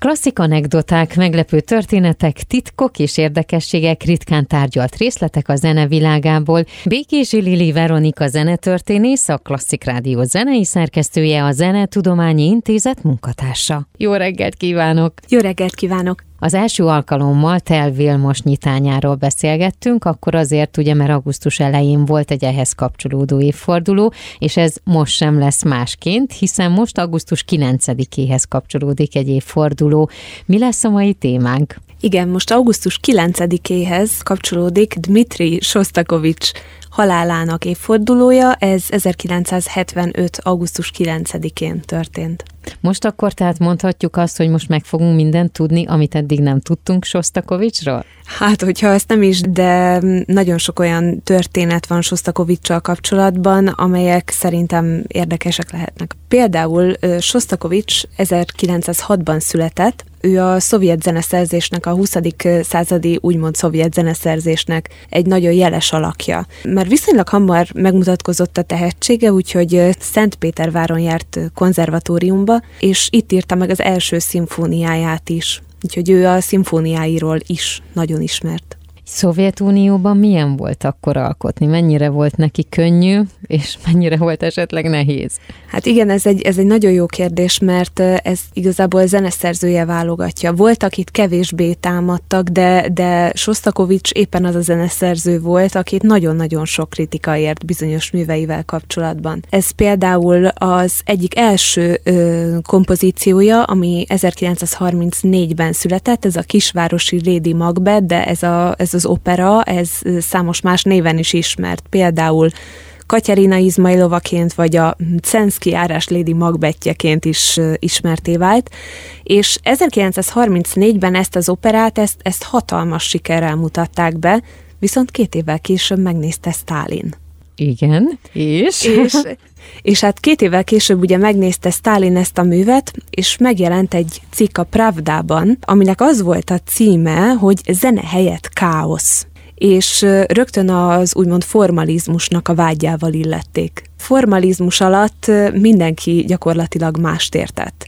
Klasszik anekdoták, meglepő történetek, titkok és érdekességek, ritkán tárgyalt részletek a zene világából. Békési Lili Veronika zenetörténész, a Klasszik Rádió zenei szerkesztője, a Zenetudományi Intézet munkatársa. Jó reggelt kívánok! Jó reggelt kívánok! Az első alkalommal Tel Vilmos nyitányáról beszélgettünk, akkor azért ugye, mert augusztus elején volt egy ehhez kapcsolódó évforduló, és ez most sem lesz másként, hiszen most augusztus 9-éhez kapcsolódik egy évforduló. Mi lesz a mai témánk? Igen, most augusztus 9-éhez kapcsolódik Dmitri Sostakovics halálának évfordulója, ez 1975. augusztus 9-én történt. Most akkor tehát mondhatjuk azt, hogy most meg fogunk mindent tudni, amit eddig nem tudtunk Sostakovicsról? Hát, hogyha ezt nem is, de nagyon sok olyan történet van Sostakovicsal kapcsolatban, amelyek szerintem érdekesek lehetnek. Például Sostakovics 1906-ban született, ő a szovjet zeneszerzésnek, a 20. századi úgymond szovjet zeneszerzésnek egy nagyon jeles alakja. Mert viszonylag hamar megmutatkozott a tehetsége, úgyhogy Szentpéterváron járt konzervatóriumba, és itt írta meg az első szimfóniáját is. Úgyhogy ő a szimfóniáiról is nagyon ismert. Szovjetunióban milyen volt akkor alkotni? Mennyire volt neki könnyű, és mennyire volt esetleg nehéz? Hát igen, ez egy, ez egy nagyon jó kérdés, mert ez igazából zeneszerzője válogatja. Voltak itt kevésbé támadtak, de, de Sostakovics éppen az a zeneszerző volt, akit nagyon-nagyon sok kritika ért bizonyos műveivel kapcsolatban. Ez például az egyik első ö, kompozíciója, ami 1934-ben született, ez a kisvárosi Lady Macbeth, de ez, a, ez az opera, ez számos más néven is ismert. Például Katyarina Izmailovaként, vagy a Censzki árás Lady Magbetjeként is ismerté vált, és 1934-ben ezt az operát, ezt, ezt hatalmas sikerrel mutatták be, viszont két évvel később megnézte Stalin. Igen, és? és? És hát két évvel később ugye megnézte Stalin ezt a művet, és megjelent egy cikk a Pravdában, aminek az volt a címe, hogy zene helyett káosz és rögtön az úgymond formalizmusnak a vágyával illették. Formalizmus alatt mindenki gyakorlatilag mást értett.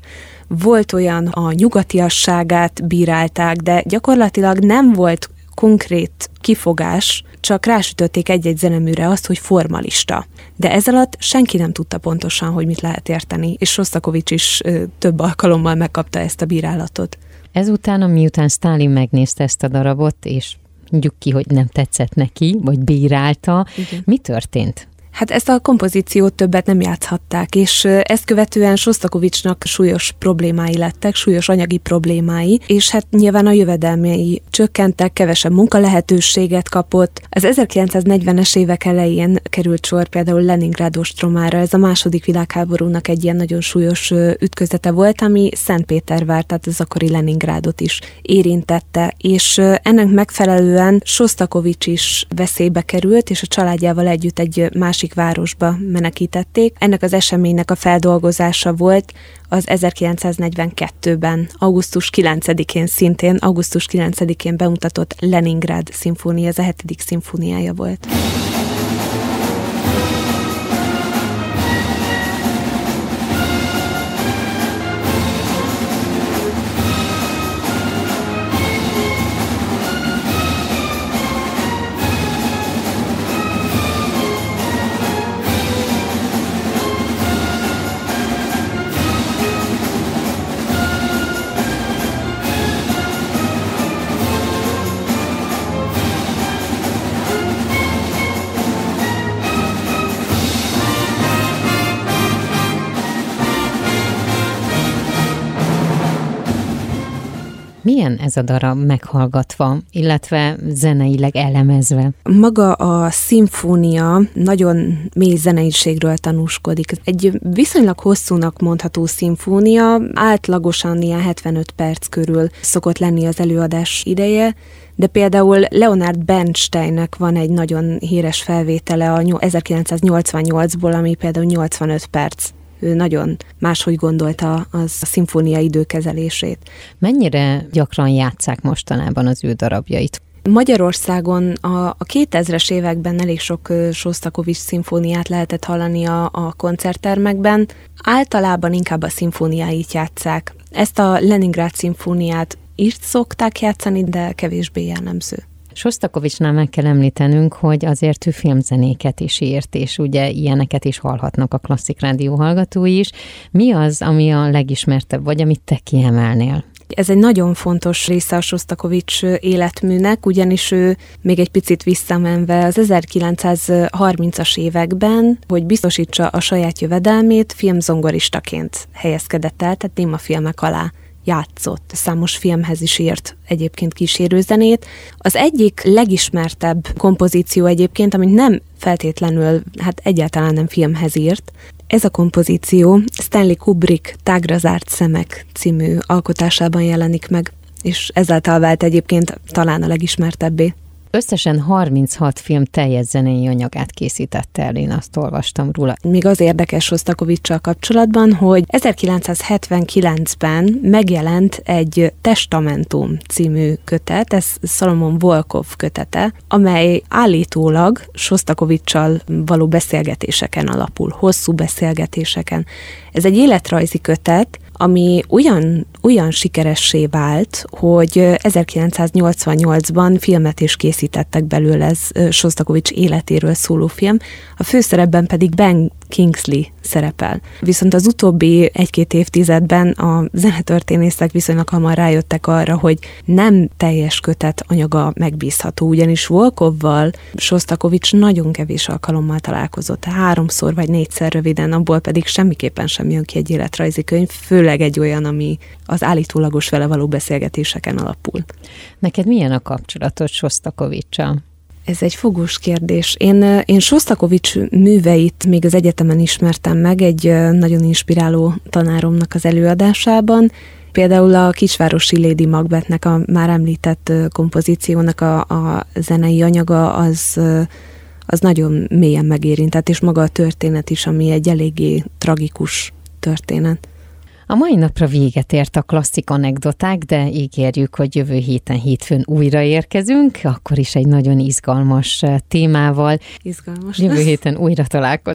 Volt olyan a nyugatiasságát bírálták, de gyakorlatilag nem volt konkrét kifogás, csak rásütötték egy-egy zeneműre azt, hogy formalista. De ez alatt senki nem tudta pontosan, hogy mit lehet érteni, és Sostakovics is ö, több alkalommal megkapta ezt a bírálatot. Ezután, miután Stalin megnézte ezt a darabot, és mondjuk ki, hogy nem tetszett neki, vagy bírálta, Igen. mi történt? Hát ezt a kompozíciót többet nem játszhatták, és ezt követően Sostakovicsnak súlyos problémái lettek, súlyos anyagi problémái, és hát nyilván a jövedelmei csökkentek, kevesebb munkalehetőséget kapott. Az 1940-es évek elején került sor például Leningrád ostromára, ez a második világháborúnak egy ilyen nagyon súlyos ütközete volt, ami Szentpétervár, tehát az akkori Leningrádot is érintette, és ennek megfelelően Sostakovics is veszélybe került, és a családjával együtt egy másik másik városba menekítették. Ennek az eseménynek a feldolgozása volt az 1942-ben, augusztus 9-én szintén, augusztus 9-én bemutatott Leningrad szimfónia, ez a hetedik szimfóniája volt. Milyen ez a darab meghallgatva, illetve zeneileg elemezve? Maga a szimfónia nagyon mély zeneiségről tanúskodik. Egy viszonylag hosszúnak mondható szimfónia, átlagosan ilyen 75 perc körül szokott lenni az előadás ideje, de például Leonard Bernsteinnek van egy nagyon híres felvétele a 1988-ból, ami például 85 perc ő nagyon máshogy gondolta az a szimfónia időkezelését. Mennyire gyakran játszák mostanában az ő darabjait? Magyarországon a, a 2000-es években elég sok Sostakovics szimfóniát lehetett hallani a, a koncerttermekben. Általában inkább a szimfóniáit játszák. Ezt a Leningrád szimfóniát is szokták játszani, de kevésbé jellemző. Sostakovicsnál meg kell említenünk, hogy azért ő filmzenéket is írt, és ugye ilyeneket is hallhatnak a klasszik rádió hallgatói is. Mi az, ami a legismertebb, vagy amit te kiemelnél? Ez egy nagyon fontos része a Sostakovics életműnek, ugyanis ő még egy picit visszamenve az 1930-as években, hogy biztosítsa a saját jövedelmét, filmzongoristaként helyezkedett el, tehát filmek alá játszott. Számos filmhez is írt egyébként kísérőzenét. Az egyik legismertebb kompozíció egyébként, amit nem feltétlenül, hát egyáltalán nem filmhez írt, ez a kompozíció Stanley Kubrick Tágra zárt szemek című alkotásában jelenik meg, és ezáltal vált egyébként talán a legismertebbé. Összesen 36 film teljes zenei anyagát készítette el, én azt olvastam róla. Még az érdekes Rostakovicsal kapcsolatban, hogy 1979-ben megjelent egy Testamentum című kötet, ez Salomon Volkov kötete, amely állítólag Sostakovicsal való beszélgetéseken alapul, hosszú beszélgetéseken. Ez egy életrajzi kötet, ami olyan, olyan sikeressé vált, hogy 1988-ban filmet is készítettek belőle, ez Sostakovics életéről szóló film, a főszerepben pedig Ben Kingsley szerepel. Viszont az utóbbi egy-két évtizedben a zenetörténészek viszonylag hamar rájöttek arra, hogy nem teljes kötet anyaga megbízható, ugyanis Volkovval Sostakovics nagyon kevés alkalommal találkozott, háromszor vagy négyszer röviden, abból pedig semmiképpen sem jön ki egy életrajzi könyv, főleg egy olyan, ami az állítólagos vele való beszélgetéseken alapul. Neked milyen a kapcsolatod Sostakovicsal? Ez egy fogós kérdés. Én, én Sostakovics műveit még az egyetemen ismertem meg egy nagyon inspiráló tanáromnak az előadásában. Például a Kisvárosi Lady Macbethnek a már említett kompozíciónak a, a zenei anyaga az, az nagyon mélyen megérintett, és maga a történet is, ami egy eléggé tragikus történet. A mai napra véget ért a klasszik anekdoták, de ígérjük, hogy jövő héten hétfőn újra érkezünk, akkor is egy nagyon izgalmas témával. Izgalmas. Jövő héten újra találkozunk.